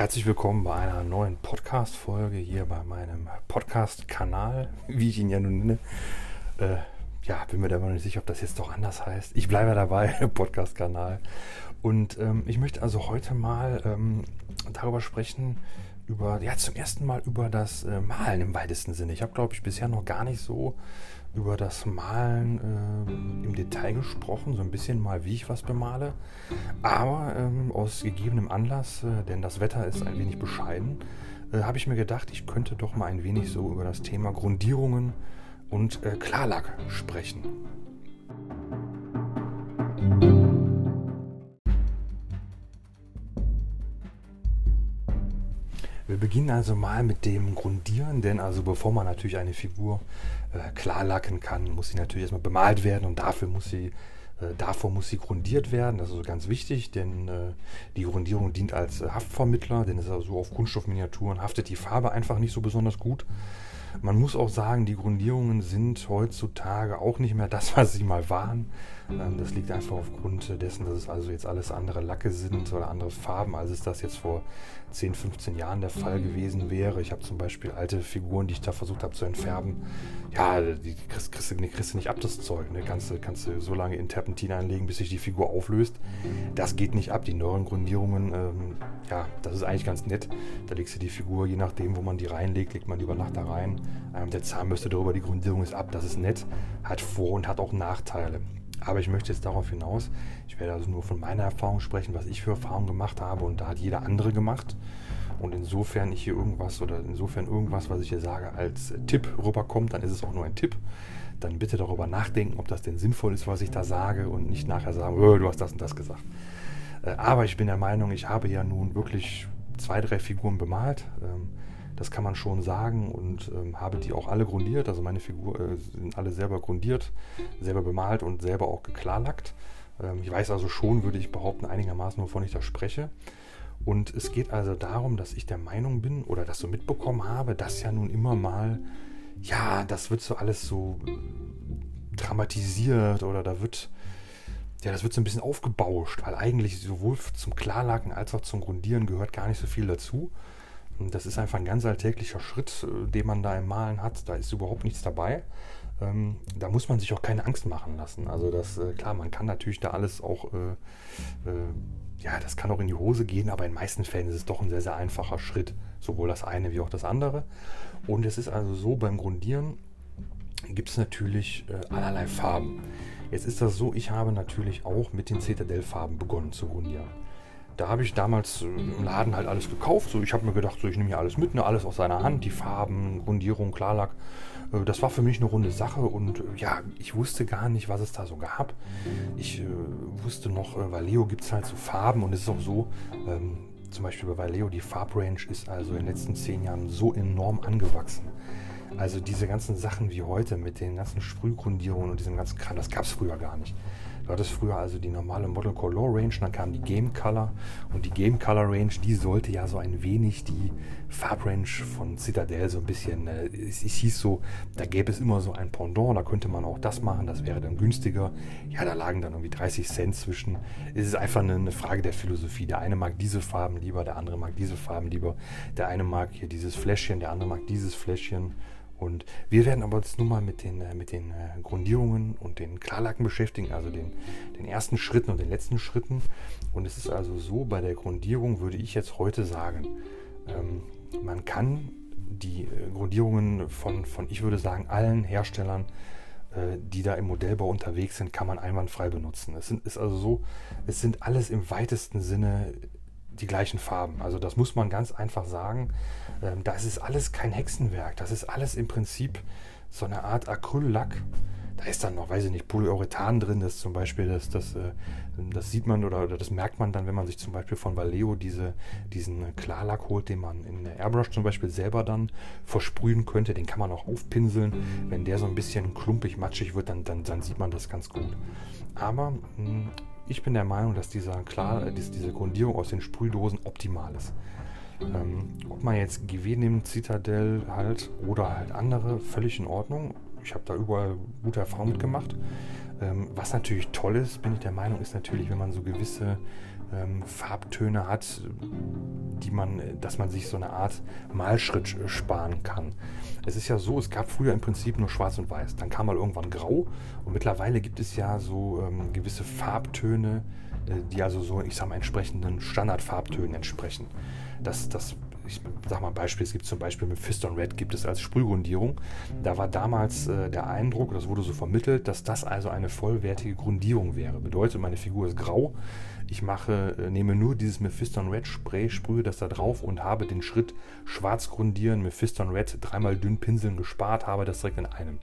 Herzlich willkommen bei einer neuen Podcast-Folge hier bei meinem Podcast-Kanal, wie ich ihn ja nun nenne. Äh, ja, bin mir da mal nicht sicher, ob das jetzt doch anders heißt. Ich bleibe dabei, Podcast-Kanal. Und ähm, ich möchte also heute mal ähm, darüber sprechen, über, ja, zum ersten Mal über das äh, Malen im weitesten Sinne. Ich habe, glaube ich, bisher noch gar nicht so über das Malen äh, im Detail gesprochen, so ein bisschen mal, wie ich was bemale. Aber ähm, aus gegebenem Anlass, äh, denn das Wetter ist ein wenig bescheiden, äh, habe ich mir gedacht, ich könnte doch mal ein wenig so über das Thema Grundierungen und äh, Klarlack sprechen. Wir beginnen also mal mit dem Grundieren, denn also bevor man natürlich eine Figur äh, klarlacken kann, muss sie natürlich erstmal bemalt werden und dafür muss sie, äh, davor muss sie grundiert werden. Das ist also ganz wichtig, denn äh, die Grundierung dient als äh, Haftvermittler, denn es ist also auf Kunststoffminiaturen haftet die Farbe einfach nicht so besonders gut. Man muss auch sagen, die Grundierungen sind heutzutage auch nicht mehr das, was sie mal waren. Ähm, das liegt einfach aufgrund dessen, dass es also jetzt alles andere Lacke sind oder andere Farben, als es das jetzt vor 10, 15 Jahren der Fall gewesen wäre. Ich habe zum Beispiel alte Figuren, die ich da versucht habe zu entfärben. Ja, die kriegst, kriegst, kriegst du nicht ab, das Zeug. Ne? Kannst, kannst du so lange in Terpentin einlegen, bis sich die Figur auflöst. Das geht nicht ab. Die neueren Grundierungen, ähm, ja, das ist eigentlich ganz nett. Da legst du die Figur, je nachdem, wo man die reinlegt, legt man die über Nacht da rein. Ähm, der Zahnbürste darüber, die Grundierung ist ab. Das ist nett, hat Vor- und hat auch Nachteile. Aber ich möchte jetzt darauf hinaus, ich werde also nur von meiner Erfahrung sprechen, was ich für Erfahrungen gemacht habe und da hat jeder andere gemacht. Und insofern ich hier irgendwas oder insofern irgendwas, was ich hier sage, als Tipp rüberkommt, dann ist es auch nur ein Tipp. Dann bitte darüber nachdenken, ob das denn sinnvoll ist, was ich da sage und nicht nachher sagen, oh, du hast das und das gesagt. Äh, aber ich bin der Meinung, ich habe ja nun wirklich zwei, drei Figuren bemalt. Ähm, das kann man schon sagen und ähm, habe die auch alle grundiert. Also meine Figuren äh, sind alle selber grundiert, selber bemalt und selber auch geklarlackt. Ähm, ich weiß also schon, würde ich behaupten, einigermaßen, wovon ich da spreche. Und es geht also darum, dass ich der Meinung bin oder das so mitbekommen habe, dass ja nun immer mal, ja, das wird so alles so dramatisiert oder da wird, ja, das wird so ein bisschen aufgebauscht, weil eigentlich sowohl zum Klarlacken als auch zum Grundieren gehört gar nicht so viel dazu. Das ist einfach ein ganz alltäglicher Schritt, äh, den man da im Malen hat. Da ist überhaupt nichts dabei. Ähm, da muss man sich auch keine Angst machen lassen. Also das, äh, klar, man kann natürlich da alles auch, äh, äh, ja, das kann auch in die Hose gehen, aber in meisten Fällen ist es doch ein sehr, sehr einfacher Schritt. Sowohl das eine wie auch das andere. Und es ist also so, beim Grundieren gibt es natürlich äh, allerlei Farben. Jetzt ist das so, ich habe natürlich auch mit den Citadel-Farben begonnen zu grundieren da habe ich damals im Laden halt alles gekauft. So, ich habe mir gedacht, so, ich nehme hier alles mit, ne, alles aus seiner Hand, die Farben, Grundierung, Klarlack. Äh, das war für mich eine runde Sache und äh, ja, ich wusste gar nicht, was es da so gab. Ich äh, wusste noch, äh, Vallejo gibt es halt so Farben und es ist auch so, ähm, zum Beispiel bei Vallejo, die Farbrange ist also in den letzten zehn Jahren so enorm angewachsen. Also diese ganzen Sachen wie heute mit den ganzen Sprühgrundierungen und diesem ganzen Kram, das gab es früher gar nicht. Du hattest früher also die normale Model Color Range, dann kam die Game Color und die Game Color Range, die sollte ja so ein wenig die Farbrange von Citadel so ein bisschen, äh, es, es, hieß so, da gäbe es immer so ein Pendant, da könnte man auch das machen, das wäre dann günstiger. Ja, da lagen dann irgendwie 30 Cent zwischen. Es ist einfach eine, eine Frage der Philosophie. Der eine mag diese Farben lieber, der andere mag diese Farben lieber. Der eine mag hier dieses Fläschchen, der andere mag dieses Fläschchen. Und wir werden aber jetzt nun mal mit den, äh, mit den äh, Grundierungen und den Klarlacken beschäftigen, also den, den ersten Schritten und den letzten Schritten. Und es ist also so, bei der Grundierung würde ich jetzt heute sagen, ähm, man kann die äh, Grundierungen von, von, ich würde sagen, allen Herstellern, die da im Modellbau unterwegs sind, kann man einwandfrei benutzen. Es sind, ist also so, es sind alles im weitesten Sinne die gleichen Farben. Also das muss man ganz einfach sagen. Ähm, das ist alles kein Hexenwerk. Das ist alles im Prinzip so eine Art Acryllack. Da ist dann noch, weiß ich nicht, Polyurethan drin, das zum Beispiel, das, das, äh, das sieht man oder, oder das merkt man dann, wenn man sich zum Beispiel von Vallejo diese, diesen Klarlack holt, den man in der Airbrush zum Beispiel selber dann versprühen könnte. Den kann man auch aufpinseln. Wenn der so ein bisschen klumpig, matschig wird, dann, dann, dann sieht man das ganz gut. Aber mh, hm, ich bin der Meinung, dass dieser, klar, äh, diese Grundierung aus den Sprühdosen optimal ist. Ähm, ob man jetzt GW nimmt, Citadel halt oder halt andere, völlig in Ordnung. Ich habe da überall gute Erfahrungen mitgemacht. Ähm, was natürlich toll ist, bin ich der Meinung, ist natürlich, wenn man so gewisse ähm, Farbtöne hat, die man, dass man sich so eine Art Malschritt sparen kann. Es ist ja so, es gab früher im Prinzip nur Schwarz und Weiß. Dann kam mal irgendwann Grau und mittlerweile gibt es ja so ähm, gewisse Farbtöne, äh, die also so, ich sag mal, entsprechenden Standardfarbtönen entsprechen. Das, das ich sag mal ein Beispiel, es gibt zum Beispiel mit Fist on Red gibt es als Sprühgrundierung. Da war damals äh, der Eindruck, das wurde so vermittelt, dass das also eine vollwertige Grundierung wäre. Bedeutet, meine Figur ist grau, ich mache, äh, nehme nur dieses Mephiston Red Spray, sprühe das da drauf und habe den Schritt schwarz grundieren, Mephiston Red dreimal dünn pinseln gespart, habe das direkt in einem.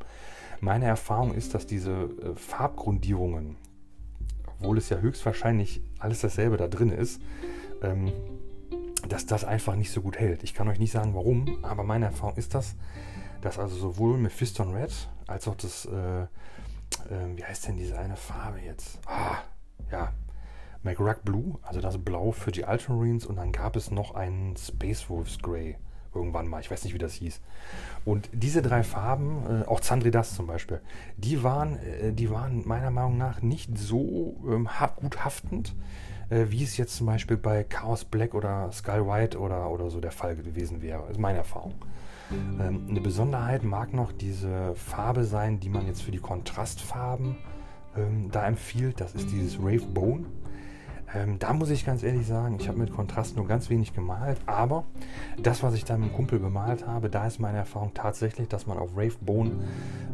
Meine Erfahrung ist, dass diese äh, Farbgrundierungen, obwohl es ja höchstwahrscheinlich alles dasselbe da drin ist, ähm, dass das einfach nicht so gut hält. Ich kann euch nicht sagen, warum, aber meine Erfahrung ist das, dass also sowohl Mephiston Red als auch das, äh, äh, wie heißt denn diese eine Farbe jetzt? Ah, ja, McRack Blue, also das Blau für die Ultramarines und dann gab es noch einen Space Wolves Grey irgendwann mal, ich weiß nicht, wie das hieß. Und diese drei Farben, äh, auch Zandridas zum Beispiel, die waren, äh, die waren meiner Meinung nach nicht so ähm, gut haftend, wie es jetzt zum Beispiel bei Chaos Black oder Skull White oder, oder so der Fall gewesen wäre. Ist meine Erfahrung. Ähm, eine Besonderheit mag noch diese Farbe sein, die man jetzt für die Kontrastfarben ähm, da empfiehlt. Das ist dieses Rave Bone. Ähm, da muss ich ganz ehrlich sagen, ich habe mit Kontrast nur ganz wenig gemalt, aber das, was ich da mit dem Kumpel bemalt habe, da ist meine Erfahrung tatsächlich, dass man auf Rave Bone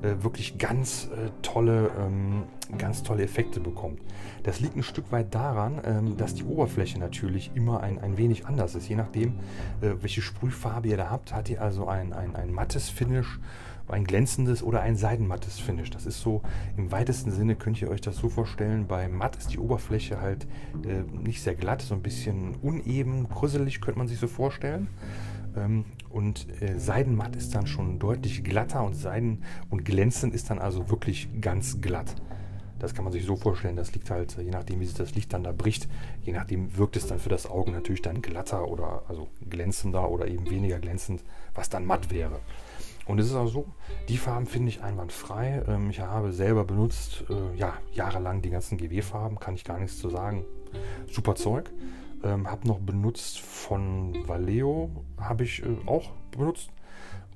äh, wirklich ganz äh, tolle, ähm, ganz tolle Effekte bekommt. Das liegt ein Stück weit daran, ähm, dass die Oberfläche natürlich immer ein, ein wenig anders ist. Je nachdem, äh, welche Sprühfarbe ihr da habt, hat ihr also ein, ein, ein mattes Finish ein glänzendes oder ein seidenmattes Finish. Das ist so, im weitesten Sinne könnt ihr euch das so vorstellen, bei matt ist die Oberfläche halt äh, nicht sehr glatt, so ein bisschen uneben, krüsselig könnte man sich so vorstellen. Ähm, und äh, Seidenmatt ist dann schon deutlich glatter und Seiden und glänzend ist dann also wirklich ganz glatt. Das kann man sich so vorstellen, das liegt halt, je nachdem, wie sich das Licht dann da bricht, je nachdem wirkt es dann für das Auge natürlich dann glatter oder also glänzender oder eben weniger glänzend, was dann matt wäre. Und es ist auch so, die Farben finde ich einwandfrei. Ähm, ich habe selber benutzt, äh, ja, jahrelang die ganzen GW-Farben, kann ich gar nichts zu sagen. Super Zeug. Ähm, habe noch benutzt von Vallejo, habe ich äh, auch benutzt.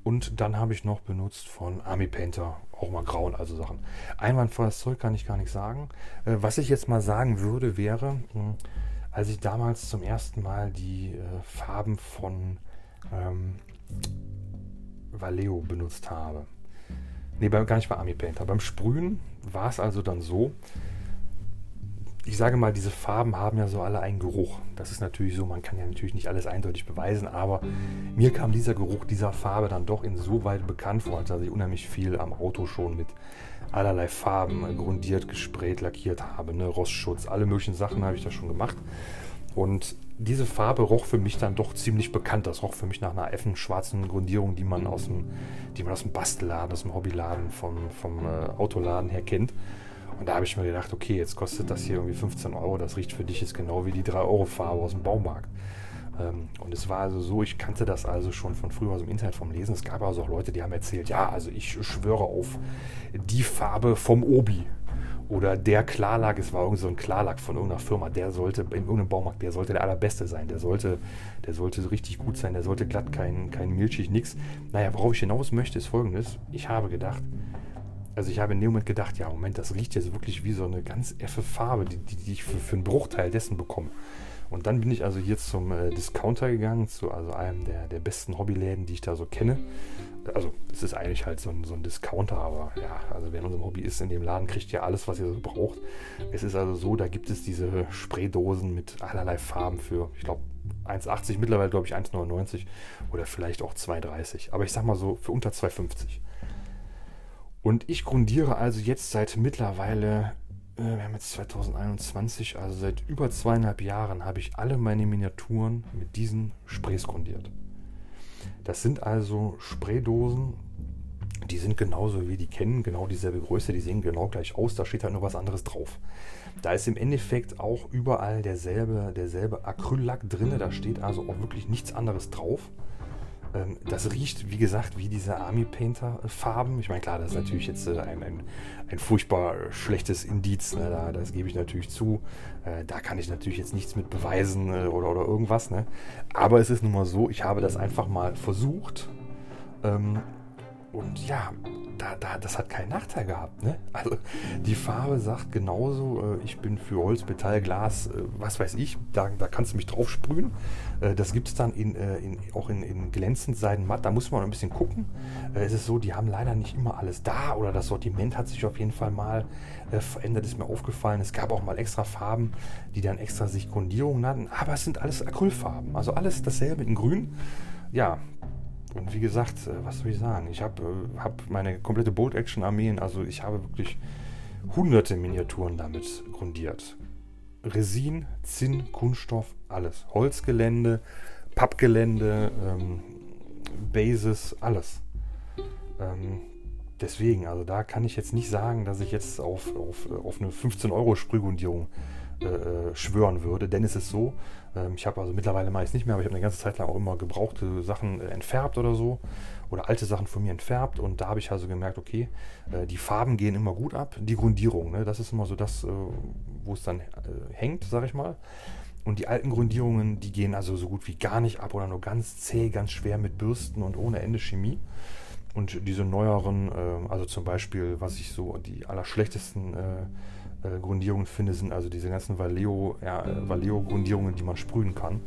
Und dann habe ich noch benutzt von Army Painter, auch mal grauen, also Sachen. Einwandfreies Zeug kann ich gar nicht sagen. Äh, was ich jetzt mal sagen würde, wäre, hm, als ich damals zum ersten Mal die äh, Farben von ähm, Vallejo benutzt habe. Nee, gar nicht bei Army Painter. Beim Sprühen war es also dann so, ich sage mal, diese Farben haben ja so alle einen Geruch. Das ist natürlich so, man kann ja natürlich nicht alles eindeutig beweisen, aber mir kam dieser Geruch dieser Farbe dann doch insoweit bekannt vor, als dass ich unheimlich viel am Auto schon mit allerlei Farben grundiert, gesprayt, lackiert habe. Ne? Rostschutz, alle möglichen Sachen habe ich da schon gemacht. Und diese Farbe roch für mich dann doch ziemlich bekannt. Das roch für mich nach einer effen schwarzen Grundierung, die man aus dem, die man aus dem Bastelladen, aus dem Hobbyladen, vom, vom äh, Autoladen her kennt. Und da habe ich mir gedacht, okay, jetzt kostet das hier irgendwie 15 Euro. Das riecht für dich jetzt genau wie die 3-Euro-Farbe aus dem Baumarkt. Ähm, und es war also so, ich kannte das also schon von früher aus dem Internet vom Lesen. Es gab also auch Leute, die haben erzählt, ja, also ich schwöre auf die Farbe vom Obi. Oder der Klarlack, es war irgend so ein Klarlack von irgendeiner Firma, der sollte in irgendeinem Baumarkt, der sollte der allerbeste sein, der sollte, der sollte so richtig gut sein, der sollte glatt kein, kein milchig, nix. Naja, worauf ich hinaus möchte, ist folgendes. Ich habe gedacht, also ich habe in dem Moment gedacht, ja, Moment, das riecht jetzt wirklich wie so eine ganz effe Farbe, die, die, die ich für, für einen Bruchteil dessen bekomme. Und dann bin ich also hier zum äh, Discounter gegangen, zu also einem der, der besten Hobbyläden, die ich da so kenne. Also es ist eigentlich halt so ein, so ein Discounter, aber ja, also wer in unserem Hobby ist, in dem Laden kriegt ihr alles, was ihr so braucht. Es ist also so, da gibt es diese Spraydosen mit allerlei Farben für, ich glaube, 1,80, mittlerweile glaube ich 1,99 oder vielleicht auch 2,30. Aber ich sag mal so, für unter 2,50. Und ich grundiere also jetzt seit mittlerweile äh, wir haben jetzt 2021, also seit über zweieinhalb Jahren habe ich alle meine Miniaturen mit diesen Sprays grundiert. Das sind also Spraydosen, die sind genauso wie die kennen, genau dieselbe Größe, die sehen genau gleich aus, da steht halt nur was anderes drauf. Da ist im Endeffekt auch überall derselbe, derselbe Acryllack drin, da steht also auch wirklich nichts anderes drauf. Ähm, das riecht, wie gesagt, wie diese Army Painter Farben. Ich meine, klar, das ist natürlich jetzt äh, ein, ein, ein, furchtbar schlechtes Indiz. Ne? Da, das gebe ich natürlich zu. Äh, da kann ich natürlich jetzt nichts mit beweisen äh, oder, oder irgendwas. Ne? Aber es ist nun mal so, ich habe das einfach mal versucht. Ähm, und ja, da, da, das hat keinen Nachteil gehabt. Ne? Also die Farbe sagt genauso, äh, ich bin für Holz, Metall, Glas, äh, was weiß ich, da, da kannst du mich drauf sprühen. Äh, das gibt es dann in, äh, in, auch in, in glänzend Seidenmatt, da muss man ein bisschen gucken. Äh, es ist so, die haben leider nicht immer alles da oder das Sortiment hat sich auf jeden Fall mal äh, verändert, ist mir aufgefallen. Es gab auch mal extra Farben, die dann extra sich Grundierungen hatten, aber es sind alles Acrylfarben, also alles dasselbe in grün. Ja, und wie gesagt, äh, was soll ich sagen? Ich habe äh, hab meine komplette Bolt-Action-Armeen, also ich habe wirklich hunderte Miniaturen damit grundiert. Resin, Zinn, Kunststoff, alles. Holzgelände, Pappgelände, ähm, Bases, alles. Ähm, deswegen, also da kann ich jetzt nicht sagen, dass ich jetzt auf, auf, auf eine 15-Euro-Sprühgrundierung äh, schwören würde. Denn es ist so, ähm, ich habe also mittlerweile mache ich nicht mehr, aber ich habe eine ganze Zeit lang auch immer gebrauchte Sachen äh, entfärbt oder so. Oder alte Sachen von mir entfärbt. Und da habe ich also gemerkt, okay, äh, die Farben gehen immer gut ab. Die Grundierung, ne, das ist immer so das, wo es dann hängt, sage ich mal. Und die alten Grundierungen, die gehen also so gut wie gar nicht ab oder nur ganz zäh, ganz schwer mit Bürsten und ohne Ende Chemie. Und diese neueren, äh, also zum Beispiel, was ich so die allerschlechtesten äh, Grundierungen finde, sind also diese ganzen Valeo, ja, äh, Valeo-Grundierungen, die man sprühen kann.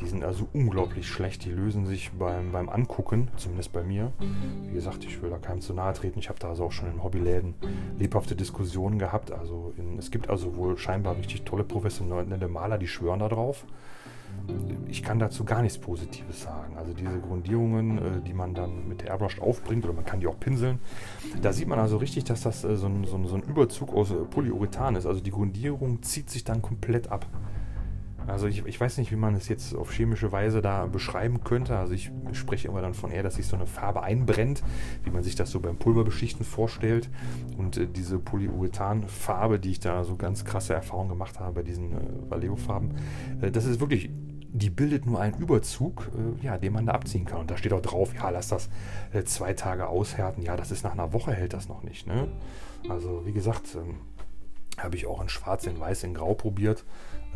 Die sind also unglaublich schlecht. Die lösen sich beim, beim Angucken, zumindest bei mir. Wie gesagt, ich will da keinem zu nahe treten. Ich habe da also auch schon in Hobbyläden lebhafte Diskussionen gehabt. Also in, es gibt also wohl scheinbar richtig tolle professionelle Maler, die schwören da drauf ich kann dazu gar nichts Positives sagen. Also diese Grundierungen, äh, die man dann mit der Airbrush aufbringt, oder man kann die auch pinseln, da sieht man also richtig, dass das äh, so ein, so ein Überzug aus äh, Polyurethan ist. Also die Grundierung zieht sich dann komplett ab. Also ich, ich, weiß nicht, wie man es jetzt auf chemische Weise da beschreiben könnte. Also ich spreche immer dann von eher, dass sich so eine Farbe einbrennt, wie man sich das so beim Pulverbeschichten vorstellt. Und äh, diese Polyurethan-Farbe, die ich da so ganz krasse Erfahrungen gemacht habe bei diesen äh, Vallejo-Farben, äh, das ist wirklich die bildet nur einen Überzug, äh, ja, den man da abziehen kann. Und da steht auch drauf, ja, lass das äh, zwei Tage aushärten. Ja, das ist nach einer Woche hält das noch nicht. Ne? Also wie gesagt, ähm, habe ich auch in Schwarz, in Weiß, in Grau probiert.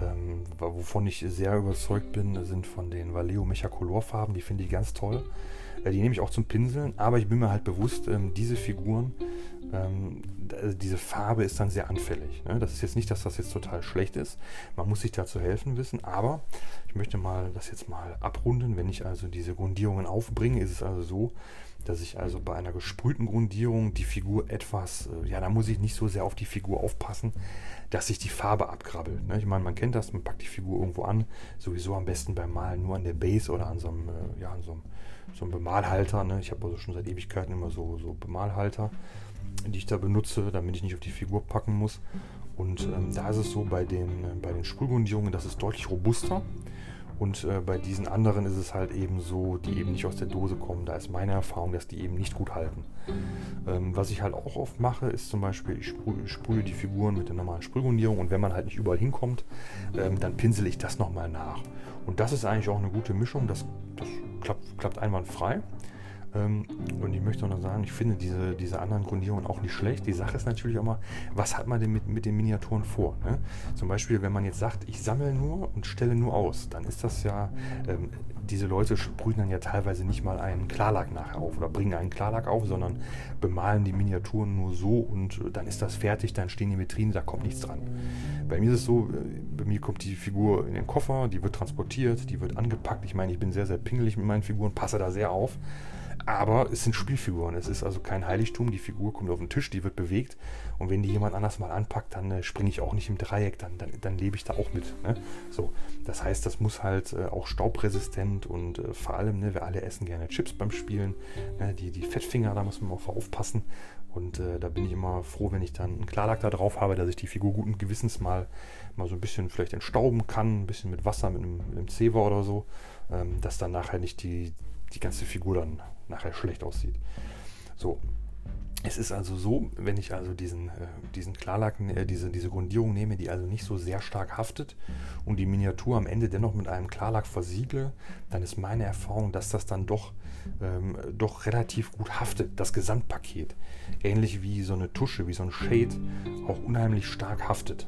Ähm, wovon ich sehr überzeugt bin, sind von den Valeo Mechacolor-Farben. Die finde ich ganz toll. Äh, die nehme ich auch zum Pinseln, aber ich bin mir halt bewusst, ähm, diese Figuren, ähm, also diese Farbe ist dann sehr anfällig. Ne? Das ist jetzt nicht, dass das jetzt total schlecht ist. Man muss sich da zu helfen wissen, aber ich möchte mal das jetzt mal abrunden. Wenn ich also diese Grundierungen aufbringe, ist es also so, dass ich also bei einer gesprühten Grundierung die Figur etwas, äh, ja, da muss ich nicht so sehr auf die Figur aufpassen, dass sich die Farbe abkrabbelt. Ne? Ich meine, man kennt das, man packt die Figur irgendwo an, sowieso am besten beim Malen nur an der Base oder an so einem, äh, ja, an so einem, so einem Bemalhalter. Ne? Ich habe also schon seit Ewigkeiten immer so, so Bemalhalter, die ich da benutze, damit ich nicht auf die Figur packen muss. Und ähm, da ist es so, bei den, äh, bei den Sprühgrundierungen, das ist deutlich robuster. Und äh, bei diesen anderen ist es halt eben so, die eben nicht aus der Dose kommen. Da ist meine Erfahrung, dass die eben nicht gut halten. Ähm, was ich halt auch oft mache, ist zum Beispiel, ich sprühe, sprühe die Figuren mit der normalen Sprühgrundierung und wenn man halt nicht überall hinkommt, ähm, dann pinsel ich das nochmal nach. Und das ist eigentlich auch eine gute Mischung. Das, das klappt, klappt einwandfrei. Ähm, und ich möchte auch noch sagen, ich finde diese, diese anderen Grundierungen auch nicht schlecht. Die Sache ist natürlich auch mal, was hat man denn mit, mit den Miniaturen vor? Ne? Zum Beispiel, wenn man jetzt sagt, ich sammle nur und stelle nur aus, dann ist das ja, ähm, diese Leute sprühen dann ja teilweise nicht mal einen Klarlack nachher auf oder bringen einen Klarlack auf, sondern bemalen die Miniaturen nur so und dann ist das fertig, dann stehen die Vitrinen, da kommt nichts dran. Bei mir ist es so, äh, bei mir kommt die Figur in den Koffer, die wird transportiert, die wird angepackt. Ich meine, ich bin sehr, sehr pingelig mit meinen Figuren, passe da sehr auf. Aber es sind Spielfiguren. Es ist also kein Heiligtum. Die Figur kommt auf den Tisch, die wird bewegt. Und wenn die jemand anders mal anpackt, dann äh, springe ich auch nicht im Dreieck, dann, dann, dann lebe ich da auch mit. Ne? So, das heißt, das muss halt äh, auch staubresistent und äh, vor allem, ne, wir alle essen gerne Chips beim Spielen. Ne? Die, die Fettfinger, da muss man auch aufpassen. Und äh, da bin ich immer froh, wenn ich dann einen Klarlack da drauf habe, dass ich die Figur guten Gewissens mal, mal so ein bisschen vielleicht entstauben kann, ein bisschen mit Wasser, mit einem, mit einem Zewa oder so, ähm, dass dann nachher nicht die, die ganze Figur dann nachher schlecht aussieht. So. es ist also so, wenn ich also diesen, äh, diesen Klarlacken, äh, diese, diese Grundierung nehme, die also nicht so sehr stark haftet und die Miniatur am Ende dennoch mit einem Klarlack versiegle, dann ist meine Erfahrung, dass das dann doch, ähm, doch relativ gut haftet, das Gesamtpaket. Ähnlich wie so eine Tusche, wie so ein Shade auch unheimlich stark haftet.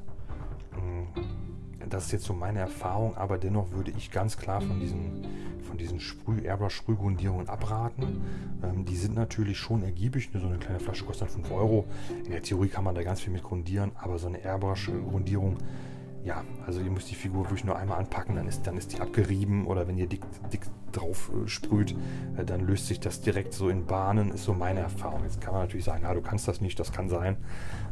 Mm, das ist jetzt so meine Erfahrung, aber dennoch würde ich ganz klar von diesen von diesen Sprüh Airbrush-Sprühgrundierungen abraten. Ähm, die sind natürlich schon ergiebig. So eine kleine Flasche kostet 5 Euro. In der Theorie kann man da ganz viel mit grundieren, aber so eine Airbrush-Grundierung ja, also ihr müsst die Figur wirklich nur einmal anpacken, dann ist, dann ist die abgerieben oder wenn ihr dick, dick drauf äh, sprüht, äh, dann löst sich das direkt so in Bahnen, ist so meine Erfahrung. Jetzt kann man natürlich sagen, ja, du kannst das nicht, das kann sein,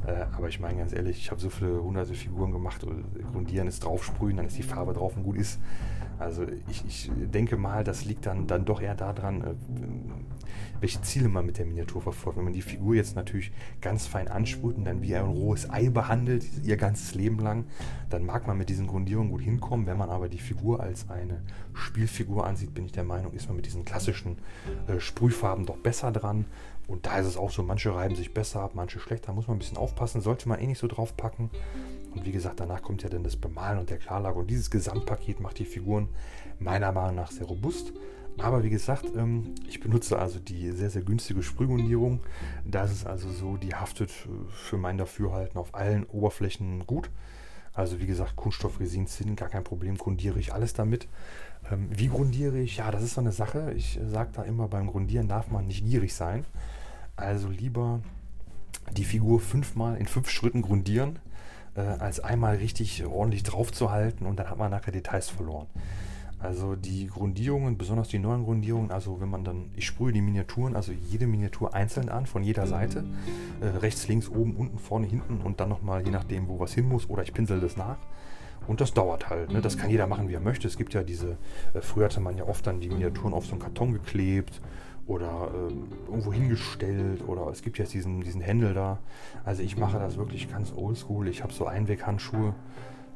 äh, aber ich meine ganz ehrlich, ich habe so viele hunderte Figuren gemacht, grundieren ist draufsprühen, dann ist die Farbe drauf und gut ist. Also ich, ich denke mal, das liegt dann, dann doch eher daran, äh, welche Ziele man mit der Miniatur verfolgt. Wenn man die Figur jetzt natürlich ganz fein ansprüht und dann wie ein rohes Ei behandelt, ihr ganzes Leben lang, dann mag man mit diesen Grundierungen gut hinkommen. Wenn man aber die Figur als eine Spielfigur ansieht, bin ich der Meinung, ist man mit diesen klassischen äh, Sprühfarben doch besser dran. Und da ist es auch so, manche reiben sich besser ab, manche schlechter. Muss man ein bisschen aufpassen, sollte man eh nicht so drauf packen. Und wie gesagt, danach kommt ja dann das Bemalen und der Klarlager. Und dieses Gesamtpaket macht die Figuren meiner Meinung nach sehr robust. Aber wie gesagt, ähm, ich benutze also die sehr, sehr günstige Sprühgrundierung. Da ist also so, die haftet für mein Dafürhalten auf allen Oberflächen gut. Also wie gesagt, Kunststoff, Resin, Zinn, gar kein Problem, grundiere ich alles damit. Ähm, wie grundiere ich? Ja, das ist so eine Sache. Ich sage da immer, beim Grundieren darf man nicht gierig sein. Also lieber die Figur fünfmal in fünf Schritten grundieren, äh, als einmal richtig ordentlich drauf zu halten und dann hat man nachher Details verloren. Also die Grundierungen, besonders die neuen Grundierungen, also wenn man dann, ich sprühe die Miniaturen, also jede Miniatur einzeln an, von jeder Seite, äh, rechts, links, oben, unten, vorne, hinten und dann nochmal, je nachdem, wo was hin muss, oder ich pinsel das nach. Und das dauert halt. Ne? Das kann jeder machen, wie er möchte. Es gibt ja diese, äh, früher hatte man ja oft dann die Miniaturen auf so einen Karton geklebt oder ähm, irgendwo hingestellt oder es gibt jetzt diesen, diesen Händel da. Also ich mache das wirklich ganz oldschool. Ich habe so Einweghandschuhe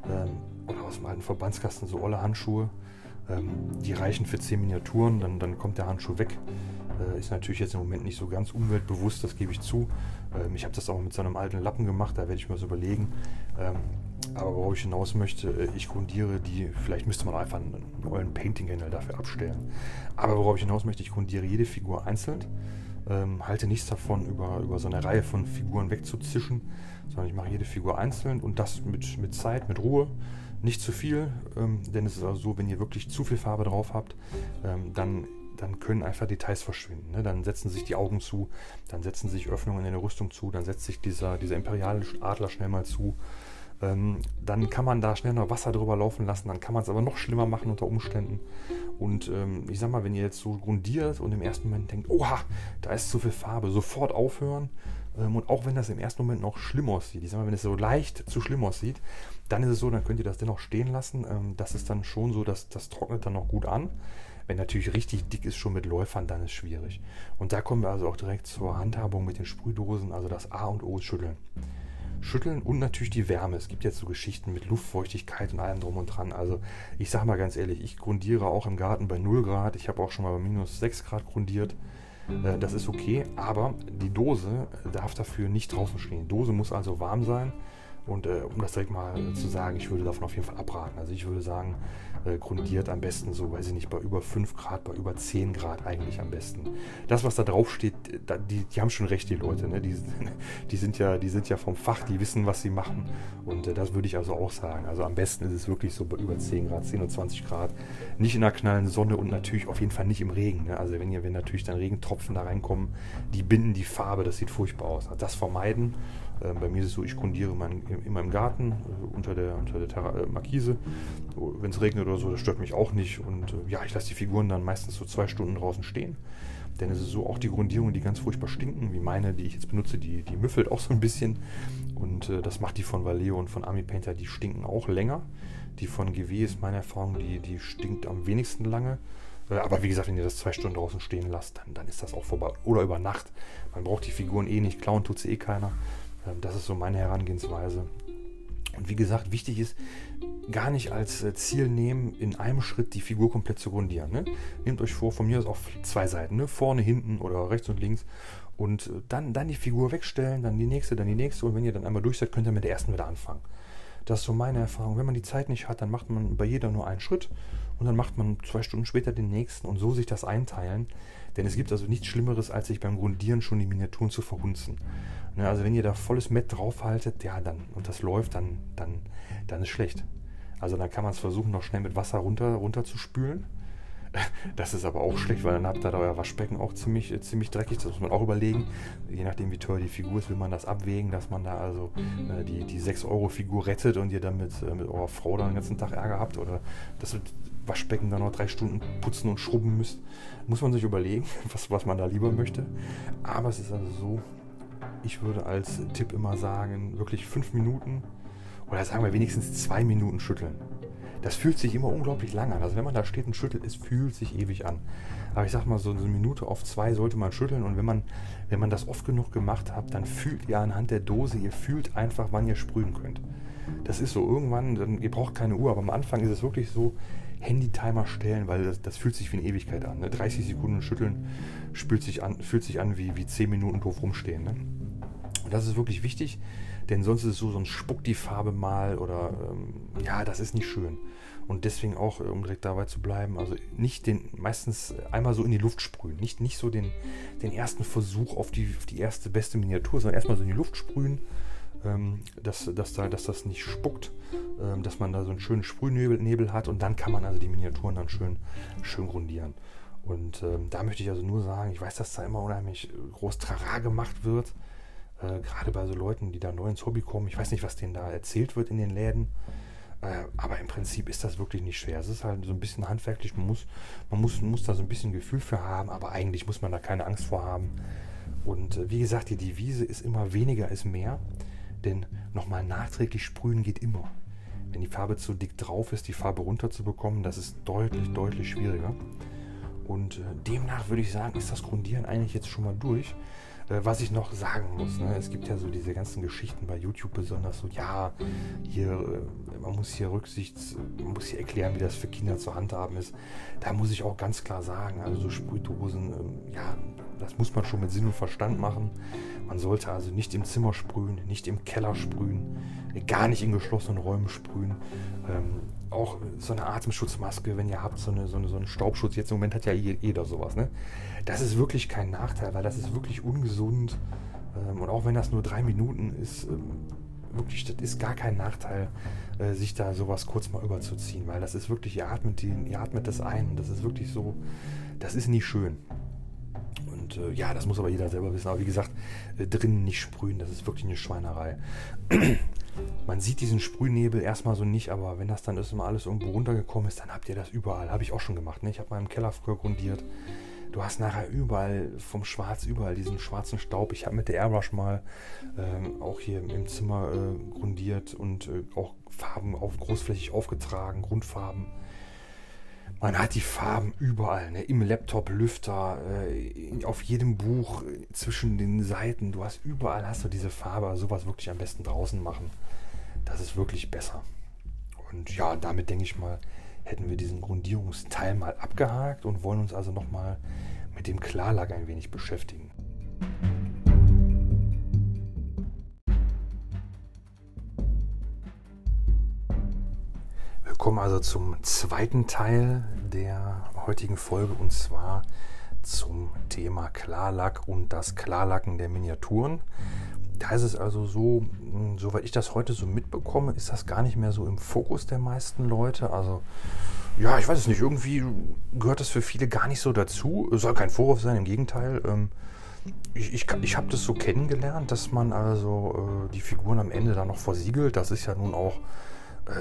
ähm, oder aus dem alten Verbandskasten so olle Handschuhe. Ähm, die reichen für 10 Miniaturen, dann, dann kommt der Handschuh weg. Äh, ist natürlich jetzt im Moment nicht so ganz umweltbewusst, das gebe ich zu. Ähm, ich habe das auch mit so einem alten Lappen gemacht, da werde ich mir so überlegen. Aber worauf ich hinaus möchte, äh, ich grundiere die, vielleicht müsste man einfach einen neuen Painting-Handle dafür abstellen. Aber worauf ich hinaus möchte, ich grundiere jede Figur einzeln. Ähm, halte nichts davon, über, über so eine Reihe von Figuren wegzuzischen, sondern ich mache jede Figur einzeln und das mit, mit Zeit, mit Ruhe. Nicht zu viel, ähm, denn es ist also so, wenn ihr wirklich zu viel Farbe drauf habt, ähm, dann dann können einfach Details verschwinden. Ne? Dann setzen sich die Augen zu, dann setzen sich Öffnungen in der Rüstung zu, dann setzt sich dieser, dieser imperiale Adler schnell mal zu ähm, dann kann man da schnell noch Wasser drüber laufen lassen, dann kann man es aber noch schlimmer machen unter Umständen. Und ähm, ich sag mal, wenn ihr jetzt so grundiert und im ersten Moment denkt, oha, da ist zu viel Farbe, sofort aufhören. Ähm, und auch wenn das im ersten Moment noch schlimm aussieht, ich sag mal, wenn es so leicht zu schlimm aussieht, dann ist es so, dann könnt ihr das dennoch stehen lassen. Ähm, das ist dann schon so, dass das trocknet dann noch gut an. Wenn natürlich richtig dick ist, schon mit Läufern, dann ist es schwierig. Und da kommen wir also auch direkt zur Handhabung mit den Sprühdosen. Also das A und O schütteln schütteln und natürlich die Wärme. Es gibt jetzt so Geschichten mit Luftfeuchtigkeit und allem drum und dran. Also ich sage mal ganz ehrlich, ich grundiere auch im Garten bei 0 Grad. Ich habe auch schon mal bei minus 6 Grad grundiert. Äh, das ist okay, aber die Dose darf dafür nicht draußen stehen. Die Dose muss also warm sein. Und äh, um das direkt mal zu sagen, ich würde davon auf jeden Fall abraten. Also ich würde sagen, äh, grundiert am besten so, weiß ich nicht, bei über 5 Grad, bei über 10 Grad eigentlich am besten. Das, was da drauf steht, da, die, die haben schon recht, die Leute. Ne? Die, die, sind ja, die sind ja vom Fach, die wissen, was sie machen. Und äh, das würde ich also auch sagen. Also am besten ist es wirklich so bei über 10 Grad, 10 und 20 Grad. Nicht in der knallen Sonne und natürlich auf jeden Fall nicht im Regen. Ne? Also wenn ihr, wenn natürlich dann Regentropfen da reinkommen, die binden die Farbe, das sieht furchtbar aus. Also das vermeiden. Ähm, bei mir ist es so, ich grundiere mein, immer im Garten äh, unter der, unter der Terra äh, Markise. Wenn es regnet oder so, das stört mich auch nicht. Und äh, ja, ich lasse die Figuren dann meistens so zwei Stunden draußen stehen. Denn es ist so, auch die Grundierungen, die ganz furchtbar stinken, wie meine, die ich jetzt benutze, die, die müffelt auch so ein bisschen. Und äh, das macht die von Vallejo und von Army Painter, die stinken auch länger. Die von GW ist meine Erfahrung, die, die stinkt am wenigsten lange. Aber wie gesagt, wenn ihr das zwei Stunden draußen stehen lasst, dann, dann ist das auch vorbei. Oder über Nacht. Man braucht die Figuren eh nicht. Klauen tut sie eh keiner. Ähm, das ist so meine Herangehensweise. Und wie gesagt, wichtig ist, gar nicht als äh, Ziel nehmen, in einem Schritt die Figur komplett zu grundieren. Ne? Nehmt euch vor, von mir aus auf zwei Seiten, ne? vorne, hinten oder rechts und links. Und dann, dann die Figur wegstellen, dann die nächste, dann die nächste. Und wenn ihr dann einmal durch seid, könnt ihr mit der ersten wieder anfangen. Das ist so meine Erfahrung. Wenn man die Zeit nicht hat, dann macht man bei jeder nur einen Schritt und dann macht man zwei Stunden später den nächsten und so sich das einteilen. Denn es gibt also nichts Schlimmeres, als sich beim Grundieren schon die Miniaturen zu verhunzen. Ne, also wenn ihr da volles Met draufhaltet, ja, dann und das läuft, dann, dann, dann ist schlecht. Also dann kann man es versuchen, noch schnell mit Wasser runter, runter zu spülen. Das ist aber auch schlecht, weil dann habt ihr da euer Waschbecken auch ziemlich, äh, ziemlich dreckig. Das muss man auch überlegen. Je nachdem, wie teuer die Figur ist, will man das abwägen, dass man da also äh, die, die 6-Euro-Figur rettet und ihr dann mit, äh, mit eurer Frau dann den ganzen Tag Ärger habt oder das Waschbecken dann noch drei Stunden putzen und schrubben müsst. Muss man sich überlegen, was, was man da lieber möchte. Aber es ist also so, ich würde als Tipp immer sagen, wirklich fünf Minuten oder sagen wir wenigstens zwei Minuten schütteln das fühlt sich immer unglaublich lang an. Also wenn man da steht und schüttelt, es fühlt sich ewig an. Aber ich sag mal, so eine Minute auf zwei sollte man schütteln. Und wenn man, wenn man das oft genug gemacht hat, dann fühlt ihr anhand der Dose, ihr fühlt einfach, wann ihr sprühen könnt. Das ist so irgendwann, dann, ihr braucht keine Uhr, aber am Anfang ist es wirklich so, Handy-Timer stellen, weil das, das, fühlt sich wie eine Ewigkeit an. Ne? 30 Sekunden schütteln fühlt sich an, fühlt sich an wie, wie 10 Minuten doof rumstehen. Ne? Und das ist wirklich wichtig, denn sonst ist es so, sonst spuckt die Farbe mal oder ähm, ja, das ist nicht schön. Und deswegen auch, um direkt dabei zu bleiben, also nicht den, meistens einmal so in die Luft sprühen. Nicht, nicht so den, den ersten Versuch auf die, auf die erste beste Miniatur, sondern erstmal so in die Luft sprühen, dass, dass, da, dass das nicht spuckt, ähm, dass man da so einen schönen Sprühnebel Nebel hat und dann kann man also die Miniaturen dann schön, schön grundieren. Und ähm, da möchte ich also nur sagen, ich weiß, dass da immer unheimlich groß Trara gemacht wird. Äh, gerade bei so Leuten, die da neu ins Hobby kommen. Ich weiß nicht, was denen da erzählt wird in den Läden. Äh, aber im Prinzip ist das wirklich nicht schwer. Es ist halt so ein bisschen handwerklich. Man muss, man muss, muss da so ein bisschen Gefühl für haben, aber eigentlich muss man da keine Angst vor haben. Und äh, wie gesagt, die Devise ist immer weniger ist mehr. Denn nochmal nachträglich sprühen geht immer. Wenn die Farbe zu dick drauf ist, die Farbe runterzubekommen, das ist deutlich, deutlich schwieriger. Und äh, demnach würde ich sagen, ist das Grundieren eigentlich jetzt schon mal durch. Äh, was ich noch sagen muss, ne, es gibt ja so diese ganzen Geschichten bei YouTube besonders so, ja, hier, äh, man muss hier Rücksicht, man muss hier erklären, wie das für Kinder zu handhaben ist. Da muss ich auch ganz klar sagen, also so Sprühdosen, ähm, ja, das muss man schon mit Sinn und Verstand machen. Man sollte also nicht im Zimmer sprühen, nicht im Keller sprühen, gar nicht in geschlossenen Räumen sprühen. Ähm, auch so eine Atemschutzmaske, wenn ihr habt, so, eine, so, eine, so einen Staubschutz. Jetzt im Moment hat ja jeder sowas. Ne? Das ist wirklich kein Nachteil, weil das ist wirklich ungesund. Ähm, und auch wenn das nur drei Minuten ist, ähm, wirklich, das ist gar kein Nachteil, äh, sich da sowas kurz mal überzuziehen, weil das ist wirklich, ihr atmet, die, ihr atmet das ein und das ist wirklich so, das ist nicht schön. Und äh, ja, das muss aber jeder selber wissen. Aber wie gesagt, äh, drinnen nicht sprühen, das ist wirklich eine Schweinerei. Man sieht diesen Sprühnebel erstmal so nicht, aber wenn das dann ist immer alles irgendwo runtergekommen ist, dann habt ihr das überall. Habe ich auch schon gemacht. Ne? Ich habe mal im Keller früher grundiert. Du hast nachher überall vom Schwarz, überall diesen schwarzen Staub. Ich habe mit der Airbrush mal ähm, auch hier im Zimmer äh, grundiert und äh, auch Farben auf, großflächig aufgetragen, Grundfarben. Man hat die Farben überall, ne? im Laptop, Lüfter, äh, auf jedem Buch, äh, zwischen den Seiten. Du hast überall hast du diese Farbe. Sowas wirklich am besten draußen machen. Das ist wirklich besser. Und ja, damit denke ich mal, hätten wir diesen Grundierungsteil mal abgehakt und wollen uns also nochmal mit dem Klarlack ein wenig beschäftigen. Kommen also zum zweiten Teil der heutigen Folge und zwar zum Thema Klarlack und das Klarlacken der Miniaturen. Da ist es also so, hm, soweit ich das heute so mitbekomme, ist das gar nicht mehr so im Fokus der meisten Leute. Also ja, ich weiß es nicht, irgendwie gehört das für viele gar nicht so dazu. Es soll kein Vorwurf sein, im Gegenteil. Ähm, ich, ich, ich habe das so kennengelernt, dass man also äh, die Figuren am Ende dann noch versiegelt. Das ist ja nun auch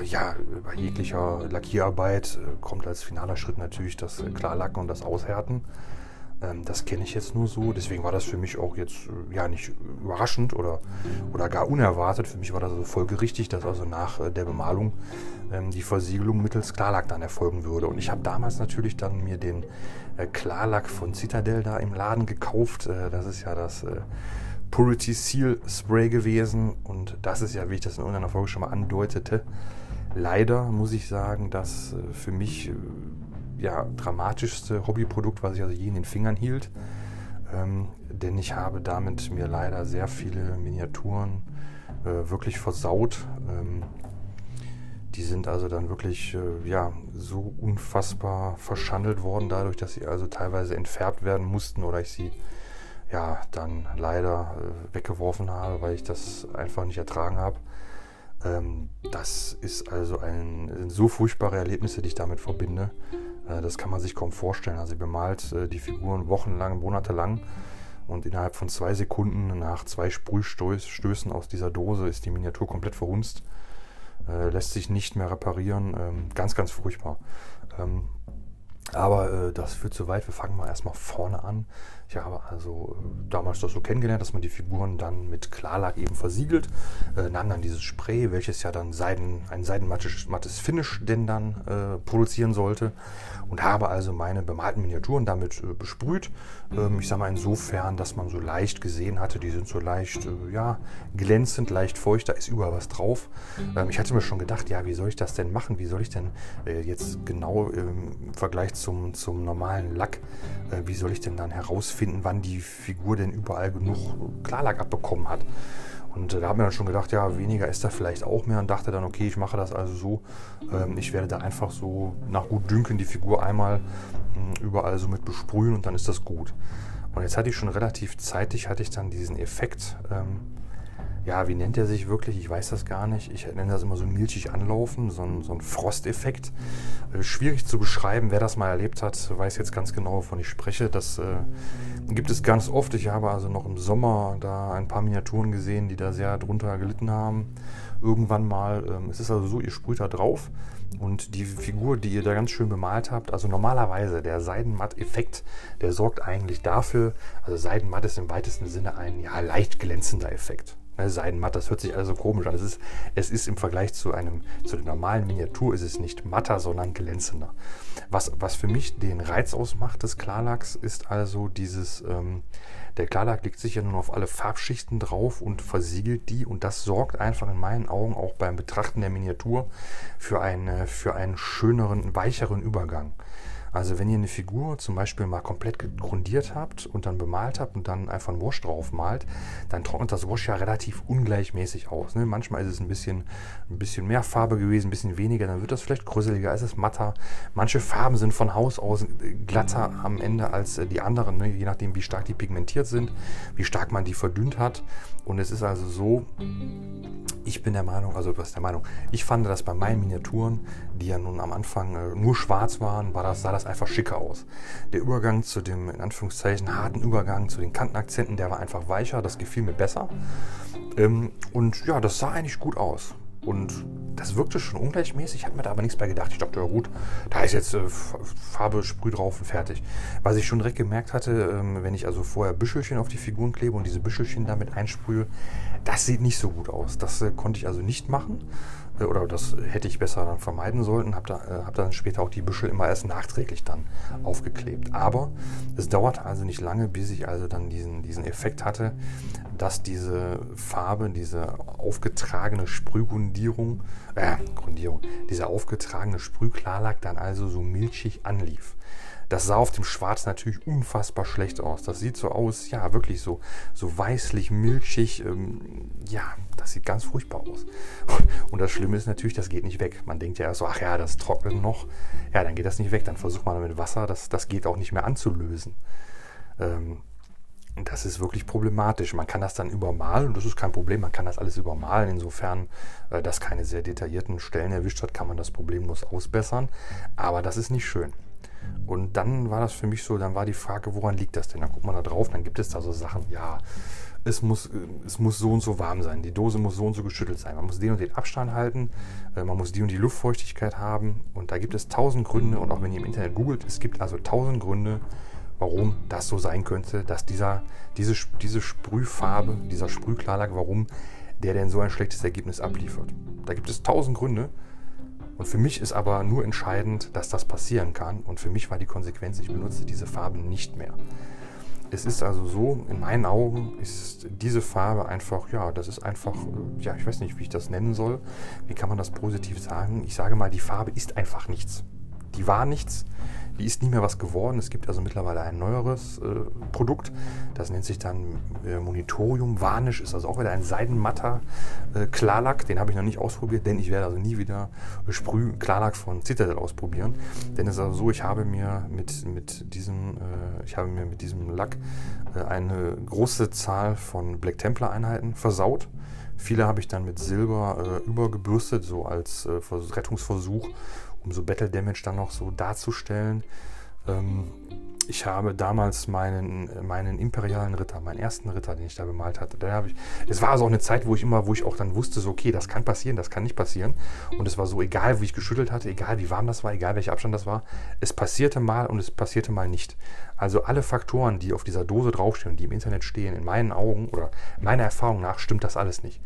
ja, bei jeglicher Lackierarbeit äh, kommt als finaler Schritt natürlich das äh, Klarlacken und das Aushärten. Ähm, das kenne ich jetzt nur so, deswegen war das für mich auch jetzt äh, ja nicht überraschend oder, oder gar unerwartet. Für mich war das also folgerichtig, dass also nach äh, der Bemalung ähm, die Versiegelung mittels Klarlack dann erfolgen würde. Und ich habe damals natürlich dann mir den äh, Klarlack von Citadel da im Laden gekauft. das ist ja das Purity Seal Spray gewesen. Und das ist ja, wie ich das in irgendeiner Folge schon mal andeutete, leider muss ich sagen, dass äh, für mich äh, ja, dramatischste Hobbyprodukt, was ich also je in den Fingern hielt. ähm, denn ich habe damit mir leider sehr viele Miniaturen äh, wirklich versaut. Ähm, die sind also dann wirklich äh, ja, so unfassbar verschandelt worden, dadurch, dass sie also teilweise entfärbt werden mussten oder ich sie ja dann leider äh, weggeworfen habe, weil ich das einfach nicht ertragen habe. Ähm, das ist also ein, so furchtbare Erlebnisse, die ich damit verbinde. Äh, das kann man sich kaum vorstellen. Also ihr bemalt äh, die Figuren wochenlang, monatelang und innerhalb von zwei Sekunden nach zwei Sprühstößen aus dieser Dose ist die Miniatur komplett verhunzt. Lässt sich nicht mehr reparieren. Ähm, ganz, ganz furchtbar. Aber äh, das führt zu weit. Wir fangen mal erstmal vorne an. Ich habe also äh, damals das so kennengelernt, dass man die Figuren dann mit Klarlack eben versiegelt, äh, nahm dann dieses Spray, welches ja dann Seiden, ein seidenmattes Finish denn dann äh, produzieren sollte und habe also meine bemalten Miniaturen damit äh, besprüht. Ähm, ich sage mal insofern, dass man so leicht gesehen hatte, die sind so leicht, äh, ja, glänzend, leicht feucht, da ist überall was drauf. Ähm, ich hatte mir schon gedacht, ja, wie soll ich das denn machen? Wie soll ich denn äh, jetzt genau im Vergleich zum, zum normalen Lack, wie soll ich denn dann herausfinden, rausfinden, wann die Figur denn überall genug Klarlack abbekommen hat. Und äh, da haben wir dann schon gedacht, ja, weniger ist da vielleicht auch mehr und dachte dann, okay, ich mache das also so. Ähm, ich werde da einfach so nach gut Dünken die Figur einmal hm, überall so mit besprühen und dann ist das gut. Und jetzt hatte ich schon relativ zeitig, hatte ich dann diesen Effekt, ähm, ja, wie nennt er sich wirklich? Ich weiß das gar nicht. Ich nenne das immer so milchig anlaufen, so ein, so ein Frosteffekt. Äh, schwierig zu beschreiben. Wer das mal erlebt hat, weiß jetzt ganz genau, wovon ich spreche. Das äh, gibt es ganz oft. Ich habe also noch im Sommer da ein paar Miniaturen gesehen, die da sehr drunter gelitten haben. Irgendwann mal. Ähm, es ist also so, ihr sprüht da drauf und die Figur, die ihr da ganz schön bemalt habt, also normalerweise der Seidenmatt-Effekt, der sorgt eigentlich dafür, also Seidenmatt ist im weitesten Sinne ein ja, leicht glänzender Effekt. Ne, Seidenmatt, das hört sich also komisch an. Es ist, es ist im Vergleich zu einem, zu der normalen Miniatur ist es nicht matter, sondern glänzender. Was, was für mich den Reiz ausmacht des Klarlacks, ist also dieses, ähm, der Klarlack legt sich ja nun auf alle Farbschichten drauf und versiegelt die und das sorgt einfach in meinen Augen auch beim Betrachten der Miniatur für, eine, für einen schöneren, weicheren Übergang. Also wenn ihr eine Figur zum Beispiel mal komplett grundiert habt und dann bemalt habt und dann einfach ein Wash drauf malt, dann trocknet das Wash ja relativ ungleichmäßig aus. Ne? Manchmal ist es ein bisschen, ein bisschen mehr Farbe gewesen, ein bisschen weniger, dann wird das vielleicht grüsseliger, ist es matter. Manche Farben sind von Haus aus glatter am Ende als äh, die anderen, ne? je nachdem wie stark die pigmentiert sind, wie stark man die verdünnt hat. Und es ist also so, ich bin der Meinung, also was ist der Meinung, ich fand das bei meinen Miniaturen, die ja nun am Anfang äh, nur schwarz waren, war das, sah das das einfach schicker aus. Der Übergang zu dem, in Anführungszeichen, harten Übergang zu den Kantenakzenten, der war einfach weicher, das gefiel mir besser. Ähm, und ja, das sah eigentlich gut aus. Und das wirkte schon ungleichmäßig, ich habe mir da aber nichts bei gedacht. Ich dachte, ja gut, da ist jetzt äh, Farbe, Sprüh drauf und fertig. Was ich schon direkt gemerkt hatte, ähm, wenn ich also vorher Büschelchen auf die Figuren klebe und diese Büschelchen damit einsprühe, das sieht nicht so gut aus. Das äh, konnte ich also nicht machen. Äh, oder das hätte ich besser dann vermeiden sollten, habe da, äh, hab dann später auch die Büschel immer erst nachträglich dann aufgeklebt. Aber es dauerte also nicht lange, bis ich also dann diesen, diesen Effekt hatte, dass diese Farbe, diese aufgetragene Sprühgrundierung, äh, Grundierung, dieser aufgetragene Sprühklarlack dann also so milchig anlief. Das sah auf dem Schwarz natürlich unfassbar schlecht aus. Das sieht so aus, ja, wirklich so, so weißlich, milchig. Ähm, ja, das sieht ganz furchtbar aus. Und das Schlimme ist natürlich, das geht nicht weg. Man denkt ja so, ach ja, das trocknet noch. Ja, dann geht das nicht weg. Dann versucht man mit Wasser, das, das geht auch nicht mehr anzulösen. Ähm, das ist wirklich problematisch. Man kann das dann übermalen das ist kein Problem. Man kann das alles übermalen. Insofern, äh, dass keine sehr detaillierten Stellen erwischt hat, kann man das problemlos ausbessern. Aber das ist nicht schön. Und dann war das für mich so, dann war die Frage, woran liegt das denn? Dann guckt man da drauf, dann gibt es da so Sachen, ja, es muss, es muss so und so warm sein, die Dose muss so und so geschüttelt sein, man muss den und den Abstand halten, äh, man muss die und die Luftfeuchtigkeit haben und da gibt es tausend Gründe und auch wenn ihr im Internet googelt, es gibt also tausend Gründe, warum das so sein könnte, dass dieser, diese, diese Sprühfarbe, dieser Sprühklarlack, warum der denn so ein schlechtes Ergebnis abliefert. Da gibt es tausend Gründe und für mich ist aber nur entscheidend, dass das passieren kann. Und für mich war die Konsequenz, ich benutze diese Farbe nicht mehr. Es ist also so, in meinen Augen ist diese Farbe einfach, ja, das ist einfach, ja, ich weiß nicht, wie ich das nennen soll. Wie kann man das positiv sagen? Ich sage mal, die Farbe ist einfach nichts. Die war nichts, Die ist nie mehr was geworden. Es gibt also mittlerweile ein neueres äh, Produkt. Das nennt sich dann äh, Monitorium. Varnish ist also auch wieder ein seidenmatter äh, Klarlack. Den habe ich noch nicht ausprobiert, denn ich werde also nie wieder Sprüh Klarlack von Citadel ausprobieren. Denn es ist also so, ich habe mir mit, mit, diesem, äh, ich habe mir mit diesem Lack äh, eine große Zahl von Black Templar Einheiten versaut. Viele habe ich dann mit Silber äh, übergebürstet, so als äh, Rettungsversuch um so Battle Damage dann noch so darzustellen. Ähm, ich habe damals meinen, meinen imperialen Ritter, meinen ersten Ritter, den ich da bemalt hatte, da habe ich, es war also auch eine Zeit, wo ich immer, wo ich auch dann wusste, so, okay, das kann passieren, das kann nicht passieren. Und es war so, egal wie ich geschüttelt hatte, egal wie warm das war, egal welcher Abstand das war, es passierte mal und es passierte mal nicht. Also alle Faktoren, die auf dieser Dose draufstehen die im Internet stehen, in meinen Augen oder meiner Erfahrung nach, stimmt das alles nicht.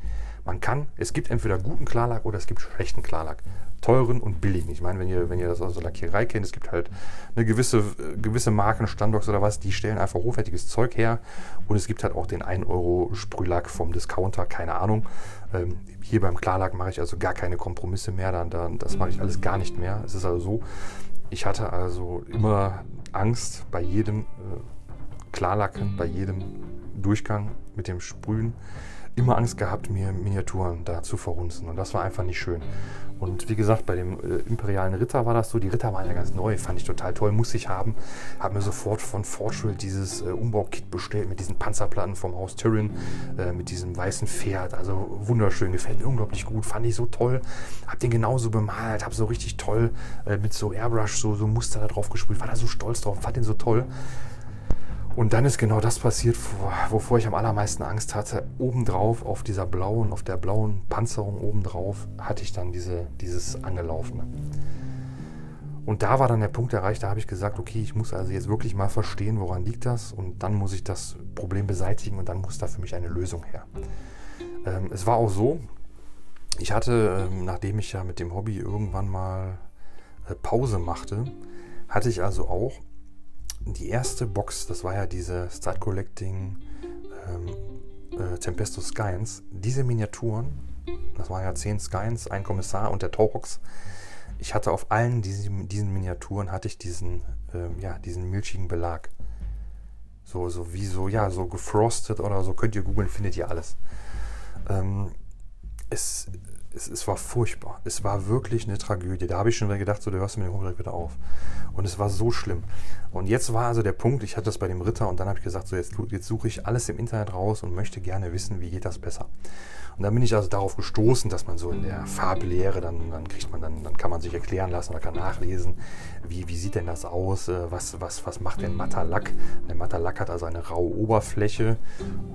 Man kann, es gibt entweder guten Klarlack oder es gibt schlechten Klarlack teuren und billigen. Ich meine, wenn ihr, wenn ihr das aus der Lackierei kennt, es gibt halt eine gewisse, gewisse Marken, Standox oder was, die stellen einfach hochwertiges Zeug her. Und es gibt halt auch den 1 Euro Sprühlack vom Discounter, keine Ahnung. Ähm, hier beim Klarlack mache ich also gar keine Kompromisse mehr, dann, dann, das mache ich alles gar nicht mehr. Es ist also so, ich hatte also immer Angst bei jedem äh, Klarlacken, bei jedem Durchgang mit dem Sprühen, immer Angst gehabt, mir Miniaturen da zu verrunzen. Und das war einfach nicht schön. Und wie gesagt, bei dem äh, imperialen Ritter war das so. Die Ritter waren ja ganz neu, fand ich total toll, muss ich haben. Habe mir sofort von Fortschritt dieses äh, Umbaukit bestellt mit diesen Panzerplatten vom Haus Tyrion, äh, mit diesem weißen Pferd. Also wunderschön, gefällt mir unglaublich gut, fand ich so toll. Hab den genauso bemalt, hab so richtig toll äh, mit so Airbrush so, so Muster da drauf gesprüht. War da so stolz drauf, fand den so toll. Und dann ist genau das passiert, wovor ich am allermeisten Angst hatte. Obendrauf auf dieser blauen, auf der blauen Panzerung obendrauf hatte ich dann diese, dieses Angelaufene. Und da war dann der Punkt erreicht, da habe ich gesagt, okay, ich muss also jetzt wirklich mal verstehen, woran liegt das und dann muss ich das Problem beseitigen und dann muss da für mich eine Lösung her. Ähm, es war auch so, ich hatte, ähm, nachdem ich ja mit dem Hobby irgendwann mal äh, Pause machte, hatte ich also auch die erste Box, das war ja diese Start Collecting ähm, äh, Tempesto Skyens, diese Miniaturen, das waren ja 10 Skyens, ein Kommissar und der Taurox. Ich hatte auf allen diesen, diesen Miniaturen hatte ich diesen, ähm, ja, diesen milchigen Belag. So, so wie so, ja, so gefrostet oder so, könnt ihr googeln, findet ihr alles. Ähm, es, es, es war furchtbar. Es war wirklich eine Tragödie. Da habe ich schon wieder gedacht, so, du hörst mir den Hund wieder auf. Und es war so schlimm. Und jetzt war also der Punkt, ich hatte das bei dem Ritter und dann habe ich gesagt, so jetzt, jetzt suche ich alles im Internet raus und möchte gerne wissen, wie geht das besser. Und dann bin ich also darauf gestoßen, dass man so in der Farblehre, dann, dann kriegt man, dann, dann kann man sich erklären lassen oder kann nachlesen, wie, wie sieht denn das aus, äh, was, was, was macht denn matter Lack. Der matter Lack hat also eine raue Oberfläche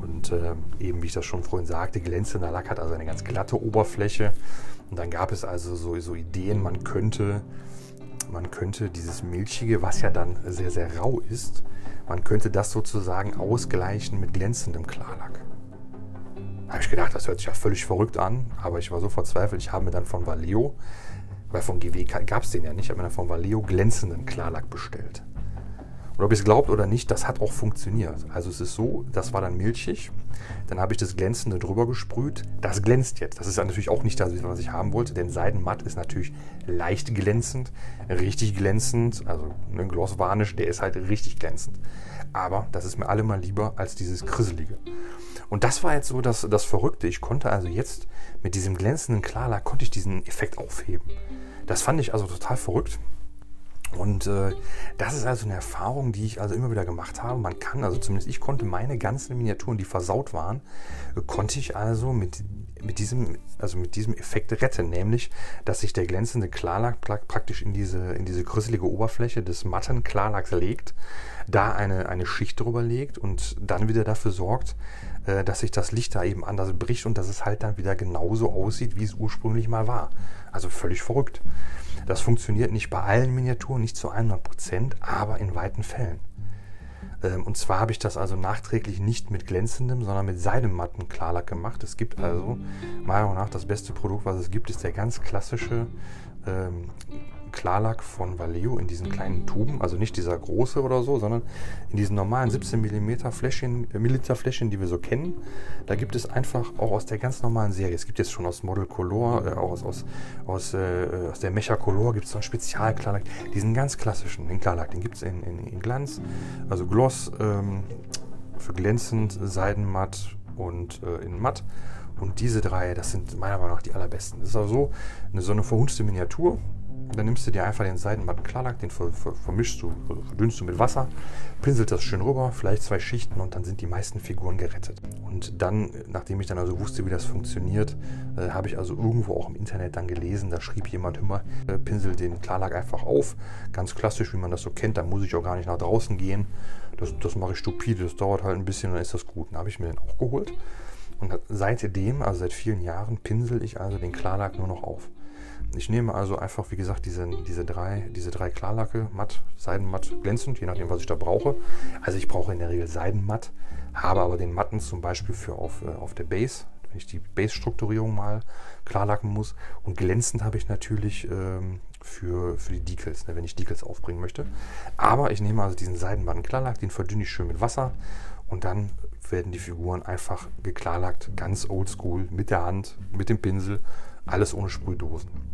und äh, eben, wie ich das schon vorhin sagte, glänzender Lack hat also eine ganz glatte Oberfläche. Und dann gab es also so, so Ideen, man könnte man könnte dieses Milchige, was ja dann sehr, sehr rau ist, man könnte das sozusagen ausgleichen mit glänzendem Klarlack. Habe ich gedacht, das hört sich ja völlig verrückt an, aber ich war so verzweifelt, ich habe mir dann von Valeo, weil von GW gab es den ja nicht, ich habe mir dann von Valeo glänzenden Klarlack bestellt. Und ob ihr es glaubt oder nicht, das hat auch funktioniert. Also es ist so, das war dann milchig. Dann habe ich das Glänzende drüber gesprüht. Das glänzt jetzt. Das ist natürlich auch nicht das, was ich haben wollte, denn Seidenmatt ist natürlich leicht glänzend, richtig glänzend. Also ein Gloss Varnish, der ist halt richtig glänzend. Aber das ist mir allemal lieber als dieses Krisselige. Und das war jetzt so das, das Verrückte. Ich konnte also jetzt mit diesem glänzenden Klarlack, konnte ich diesen Effekt aufheben. Das fand ich also total verrückt. Und äh, das ist also eine Erfahrung, die ich also immer wieder gemacht habe. Man kann, also zumindest ich konnte meine ganzen Miniaturen, die versaut waren, äh, konnte ich also mit, mit, diesem, also mit diesem Effekt retten. Nämlich, dass sich der glänzende Klarlack praktisch in diese, in diese grüsselige Oberfläche des matten Klarlacks legt, da eine, eine Schicht drüber legt und dann wieder dafür sorgt, äh, dass sich das Licht da eben anders bricht und dass es halt dann wieder genauso aussieht, wie es ursprünglich mal war. Also völlig verrückt. Das funktioniert nicht bei allen Miniaturen, nicht zu 100 Prozent, aber in weiten Fällen. Ähm, und zwar habe ich das also nachträglich nicht mit glänzendem, sondern mit seidematten Klarlack gemacht. Es gibt also, meiner Meinung nach, das beste Produkt, was es gibt, ist der ganz klassische ähm, Klarlack von Vallejo in diesen kleinen Tuben, also nicht dieser große oder so, sondern in diesen normalen 17 mm Fläschchen, äh, Milliliter Fläschchen, die wir so kennen. Da gibt es einfach auch aus der ganz normalen Serie, es gibt jetzt schon aus Model Color, äh, aus, aus, aus, äh, aus der Mecha Color gibt es so einen Spezial-Klarlack, diesen ganz klassischen, den Klarlack, den gibt es in, in, in, Glanz, also Gloss ähm, für glänzend, Seidenmatt und äh, in Matt. Und diese drei, das sind meiner Meinung nach die allerbesten. Das ist also so eine, so eine verhunzte Miniatur. Dann nimmst du dir einfach den Seidenmatten Klarlack, den ver, ver, vermischst du, verdünnst du mit Wasser, pinselt das schön rüber, vielleicht zwei Schichten und dann sind die meisten Figuren gerettet. Und dann, nachdem ich dann also wusste, wie das funktioniert, äh, habe ich also irgendwo auch im Internet dann gelesen, da schrieb jemand immer, äh, pinsel den Klarlack einfach auf, ganz klassisch, wie man das so kennt, da muss ich auch gar nicht nach draußen gehen. Das, das mache ich stupide, das dauert halt ein bisschen dann ist das gut. Dann habe ich mir den auch geholt. Und seitdem, also seit vielen Jahren, pinsel ich also den Klarlack nur noch auf. Ich nehme also einfach, wie gesagt, diese, diese, drei, diese drei Klarlacke, matt, seidenmatt, glänzend, je nachdem, was ich da brauche. Also ich brauche in der Regel seidenmatt, habe aber den Matten zum Beispiel für auf, äh, auf der Base, wenn ich die Base-Strukturierung mal klarlacken muss. Und glänzend habe ich natürlich ähm, für, für die Decals, ne, wenn ich Decals aufbringen möchte. Aber ich nehme also diesen seidenmatten Klarlack, den verdünne ich schön mit Wasser und dann werden die Figuren einfach geklarlackt, ganz oldschool, mit der Hand, mit dem Pinsel, alles ohne Sprühdosen.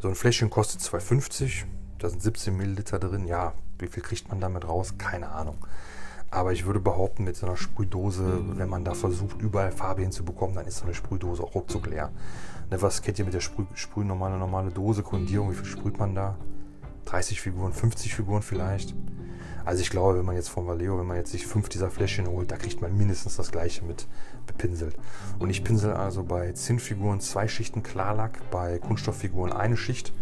So ein Fläschchen kostet 2,50, da sind 17 Milliliter drin. Ja, wie viel kriegt man damit raus? Keine Ahnung. Aber ich würde behaupten, mit so einer Sprühdose, wenn man da versucht, überall Farbe hinzubekommen, dann ist so eine Sprühdose auch ruckzuck leer. Ne, was kennt ihr mit der Sprüh, Sprüh normale, normale Dose, Grundierung? Wie viel sprüht man da? 30 Figuren, 50 Figuren vielleicht? Also ich glaube, wenn man jetzt von Valeo, wenn man jetzt sich fünf dieser Fläschchen holt, da kriegt man mindestens das gleiche mit bepinselt. Und ich pinsel also bei Zinnfiguren zwei Schichten Klarlack, bei Kunststofffiguren eine Schicht,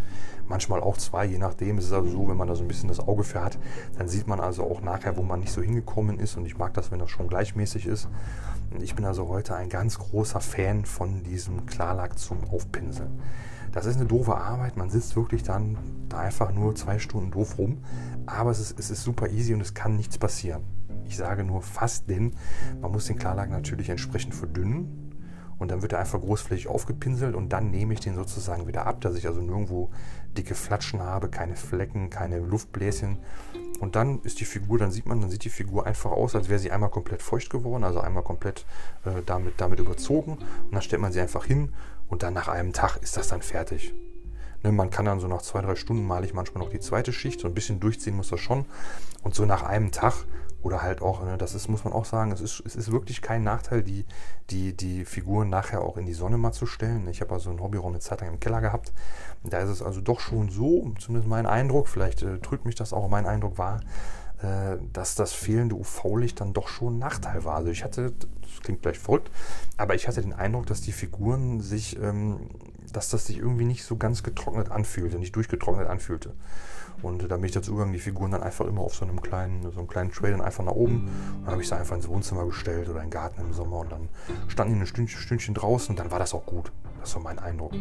manchmal auch zwei, je nachdem. Es ist also so, wenn man da so ein bisschen das Auge für hat, dann sieht man also auch nachher, wo man nicht so hingekommen ist. Und ich mag das, wenn das schon gleichmäßig ist. Ich bin also heute ein ganz großer Fan von diesem Klarlack zum Aufpinseln. Das ist eine doofe Arbeit. Man sitzt wirklich dann da einfach nur zwei Stunden doof rum. Aber es ist, es ist super easy und es kann nichts passieren. Ich sage nur fast, denn man muss den Klarlack natürlich entsprechend verdünnen. Und dann wird er einfach großflächig aufgepinselt und dann nehme ich den sozusagen wieder ab, dass ich also nirgendwo dicke Flatschen habe, keine Flecken, keine Luftbläschen. Und dann ist die Figur, dann sieht man, dann sieht die Figur einfach aus, als wäre sie einmal komplett feucht geworden, also einmal komplett äh, damit, damit überzogen. Und dann stellt man sie einfach hin und dann nach einem Tag ist das dann fertig. Ne, man kann dann so nach zwei, drei Stunden male ich manchmal noch die zweite Schicht. So ein bisschen durchziehen muss das schon. Und so nach einem Tag oder halt auch, ne, das ist, muss man auch sagen, es ist, es ist wirklich kein Nachteil, die, die, die Figuren nachher auch in die Sonne mal zu stellen. Ich habe also einen Hobbyraum eine Zeit lang im Keller gehabt. Da ist es also doch schon so, zumindest mein Eindruck, vielleicht äh, trügt mich das auch, mein Eindruck war, äh, dass das fehlende UV-Licht dann doch schon ein Nachteil war. Also ich hatte, das klingt vielleicht verrückt, aber ich hatte den Eindruck, dass die Figuren sich ähm, dass das sich irgendwie nicht so ganz getrocknet anfühlte, nicht durchgetrocknet anfühlte. Und da bin ich dazu gegangen, die Figuren dann einfach immer auf so einem kleinen, so einem kleinen Tray dann einfach nach oben. Und dann habe ich sie einfach ins Wohnzimmer gestellt oder in den Garten im Sommer und dann standen die ein Stündchen, Stündchen draußen und dann war das auch gut. Das war mein Eindruck.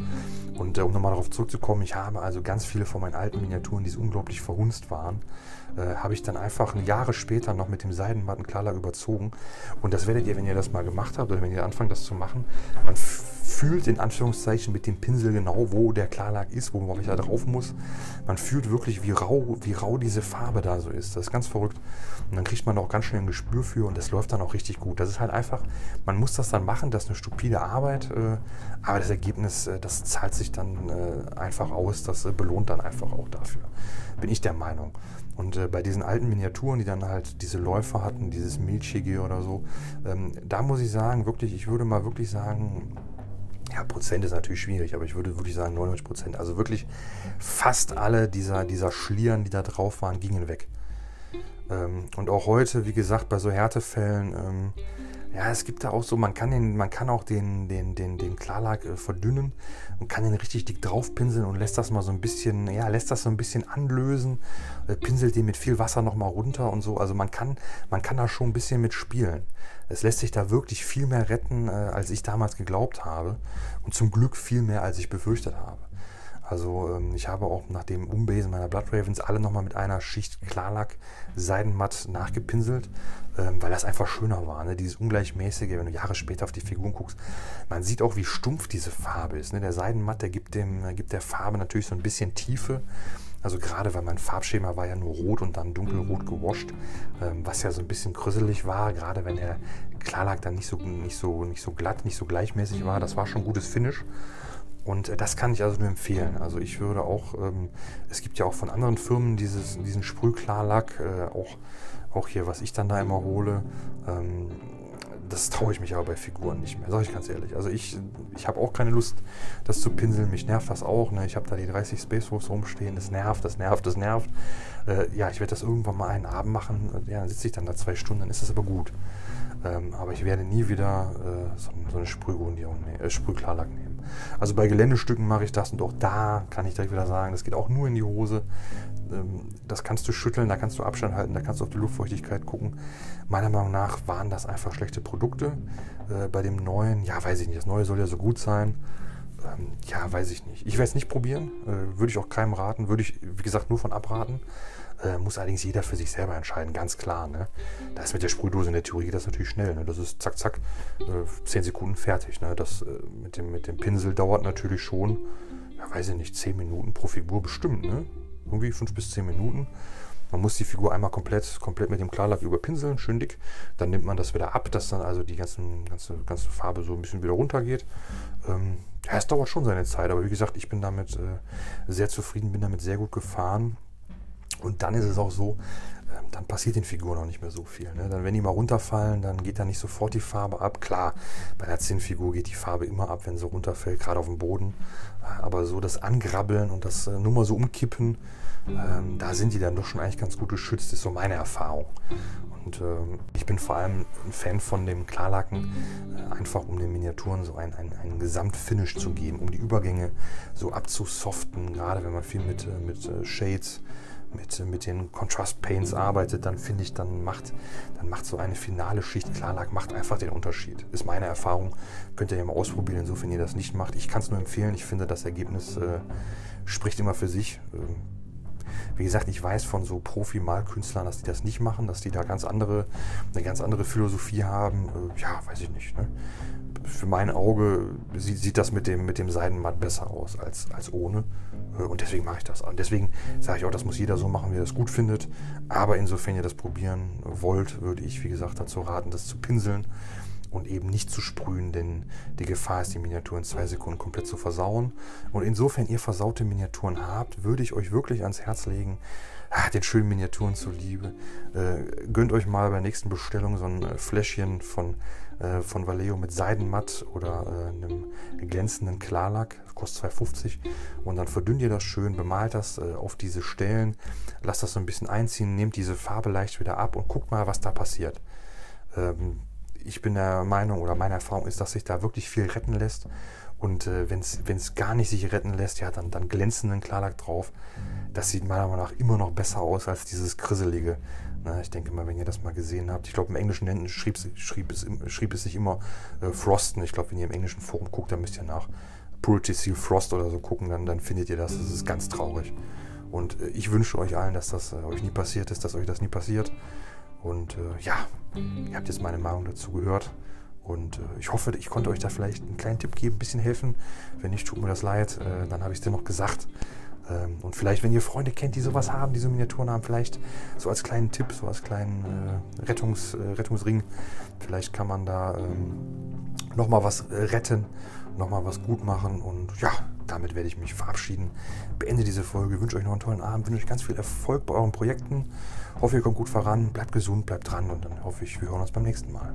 Und äh, um nochmal darauf zurückzukommen, ich habe also ganz viele von meinen alten Miniaturen, die so unglaublich verhunzt waren, äh, habe ich dann einfach Jahre später noch mit dem Seidenmatten Klarlack überzogen. Und das werdet ihr, wenn ihr das mal gemacht habt oder wenn ihr anfangt, das zu machen, man fühlt in Anführungszeichen mit dem Pinsel genau, wo der Klarlack ist, wo man da drauf muss. Man fühlt wirklich, wie rau, wie rau diese Farbe da so ist. Das ist ganz verrückt. Und dann kriegt man auch ganz schnell ein Gespür für und das läuft dann auch richtig gut. Das ist halt einfach, man muss das dann machen, das ist eine stupide Arbeit, äh, aber das Ergebnis, äh, das zahlt sich dann äh, einfach aus, das belohnt dann einfach auch dafür. Bin ich der Meinung. Und bei diesen alten Miniaturen, die dann halt diese Läufer hatten, dieses Milchige oder so, ähm, da muss ich sagen, wirklich, ich würde mal wirklich sagen, ja, Prozent ist natürlich schwierig, aber ich würde wirklich sagen 99 Prozent. Also wirklich fast alle dieser, dieser Schlieren, die da drauf waren, gingen weg. Ähm, und auch heute, wie gesagt, bei so Härtefällen, ähm, ja, es gibt da auch so, man kann, den, man kann auch den, den, den, den Klarlack äh, verdünnen und kann den richtig dick draufpinseln und lässt das mal so ein bisschen, ja, lässt das so ein bisschen anlösen, äh, pinselt den mit viel Wasser nochmal runter und so. Also man kann, man kann da schon ein bisschen mit spielen. Es lässt sich da wirklich viel mehr retten, äh, als ich damals geglaubt habe. Und zum Glück viel mehr, als ich befürchtet habe. Also ähm, ich habe auch nach dem Umbesen meiner Blood Ravens alle nochmal mit einer Schicht Klarlack Seidenmatt nachgepinselt, ähm, weil das einfach schöner war. Ne? Dieses ungleichmäßige, wenn du Jahre später auf die Figuren guckst, man sieht auch, wie stumpf diese Farbe ist. Ne? Der Seidenmatt, der gibt, dem, gibt der Farbe natürlich so ein bisschen Tiefe. Also gerade weil mein Farbschema war ja nur rot und dann dunkelrot gewascht, ähm, was ja so ein bisschen krüsselig war, gerade wenn der Klarlack dann nicht so, nicht, so, nicht so glatt, nicht so gleichmäßig war. Das war schon ein gutes Finish. Und äh, das kann ich also nur empfehlen. Also ich würde auch, ähm, es gibt ja auch von anderen Firmen dieses, diesen Sprühklarlack, äh, auch, auch hier, was ich dann da immer hole. Ähm, das traue ich mich aber bei Figuren nicht mehr, sage ich ganz ehrlich. Also ich, ich habe auch keine Lust, das zu pinseln. Mich nervt das auch. Ne? Ich habe da die 30 Space Wolves rumstehen. Das nervt, das nervt, das nervt. Äh, ja, ich werde das irgendwann mal einen Abend machen. Ja, dann sitze ich dann da zwei Stunden, dann ist das aber gut. Ähm, aber ich werde nie wieder äh, so, so, eine Sprühgrundierung, äh, Sprühklarlack nehmen. Also bei Geländestücken mache ich das und auch da kann ich direkt wieder sagen, das geht auch nur in die Hose. Ähm, das kannst du schütteln, da kannst du Abstand halten, da kannst du auf die Luftfeuchtigkeit gucken. Meiner Meinung nach waren das einfach schlechte Produkte. Äh, bei dem neuen, ja, weiß ich nicht, das neue soll ja so gut sein. Ähm, ja, weiß ich nicht. Ich werde es nicht probieren, äh, würde ich auch keinem raten, würde ich, wie gesagt, nur von abraten. Äh, muss allerdings jeder für sich selber entscheiden, ganz klar. Ne? Da ist mit der Sprühdose in der Theorie das natürlich schnell. Ne? Das ist zack, zack, äh, 10 Sekunden fertig. Ne? Das äh, mit, dem, mit dem Pinsel dauert natürlich schon, ja, weiß ich nicht, 10 Minuten pro Figur bestimmt. Ne? Irgendwie 5 bis 10 Minuten. Man muss die Figur einmal komplett, komplett mit dem Klarlack überpinseln, schön dick. Dann nimmt man das wieder ab, dass dann also die ganzen, ganze, ganze Farbe so ein bisschen wieder runtergeht. Ähm, ja, es dauert schon seine Zeit, aber wie gesagt, ich bin damit äh, sehr zufrieden, bin damit sehr gut gefahren. Und dann ist es auch so, ähm, dann passiert den Figuren auch nicht mehr so viel. Ne? Dann, wenn die mal runterfallen, dann geht da nicht sofort die Farbe ab. Klar, bei einer Zinnfigur geht die Farbe immer ab, wenn sie runterfällt, gerade auf dem Boden. Äh, aber so das Angrabbeln und das äh, nur mal so umkippen, ähm, da sind die dann doch schon eigentlich ganz gut geschützt, ist so meine Erfahrung. Und ähm, ich bin vor allem ein Fan von dem Klarlacken, äh, einfach um den Miniaturen so ein, ein, ein Gesamtfinish zu geben, um die Übergänge so abzusoften, gerade wenn man viel mit, äh, äh, Shades mit, mit den Contrast Paints arbeitet, dann finde ich, dann macht, dann macht so eine finale Schicht Klarlack macht einfach den Unterschied. Ist meine Erfahrung. Könnt ihr ja mal ausprobieren, insofern ihr das nicht macht. Ich kann es nur empfehlen. Ich finde, das Ergebnis äh, spricht immer für sich. Ähm, wie gesagt, ich weiß von so Profi-Malkünstlern, dass die das nicht machen, dass die da ganz andere, eine ganz andere Philosophie haben. Äh, ja, weiß ich nicht. Ne? für mein Auge sieht, sieht das mit dem, mit dem Seidenmatt besser aus als, als ohne. Äh, und deswegen mache ich das. Und deswegen sage ich auch, das muss jeder so machen, wie er das gut findet. Aber insofern ihr das probieren wollt, würde ich, wie gesagt, dazu raten, das zu pinseln und eben nicht zu sprühen, denn die Gefahr ist, die Miniatur in zwei Sekunden komplett zu versauen. Und insofern ihr versaute Miniaturen habt, würde ich euch wirklich ans Herz legen, ah, den schönen Miniaturen zuliebe. Äh, gönnt euch mal bei der nächsten Bestellung so ein äh, Fläschchen von äh, von Vallejo mit Seidenmatt oder äh, einem glänzenden Klarlack, kostet 2,50 und dann verdünnt ihr das schön, bemalt das äh, auf diese Stellen, lasst das so ein bisschen einziehen, nehmt diese Farbe leicht wieder ab und guckt mal, was da passiert. Ähm, ich bin der Meinung oder meine Erfahrung ist, dass sich da wirklich viel retten lässt und äh, wenn es gar nicht sich retten lässt, ja, dann, dann glänzenden Klarlack drauf. Das sieht meiner Meinung nach immer noch besser aus als dieses Krisselige. Na, ich denke mal, wenn ihr das mal gesehen habt. Ich glaube, im Englischen schrieb, schrieb, es, schrieb es sich immer äh, Frosten. Ich glaube, wenn ihr im englischen Forum guckt, dann müsst ihr nach Purity Seal Frost oder so gucken, dann, dann findet ihr das. Das ist ganz traurig. Und äh, ich wünsche euch allen, dass das äh, euch nie passiert ist, dass euch das nie passiert. Und äh, ja, ihr habt jetzt meine Meinung dazu gehört. Und äh, ich hoffe, ich konnte euch da vielleicht einen kleinen Tipp geben, ein bisschen helfen. Wenn nicht, tut mir das leid. Äh, dann habe ich es dir noch gesagt. Ähm, und vielleicht, wenn ihr Freunde kennt, die sowas haben, die so Miniaturen haben, vielleicht so als kleinen Tipp, so als kleinen äh, Rettungs, äh, Rettungsring, vielleicht kann man da ähm, nochmal was äh, retten, nochmal was gut machen. Und ja, damit werde ich mich verabschieden. Beende diese Folge, wünsche euch noch einen tollen Abend, wünsche euch ganz viel Erfolg bei euren Projekten. Hoffe, ihr kommt gut voran, bleibt gesund, bleibt dran und dann hoffe ich, wir hören uns beim nächsten Mal.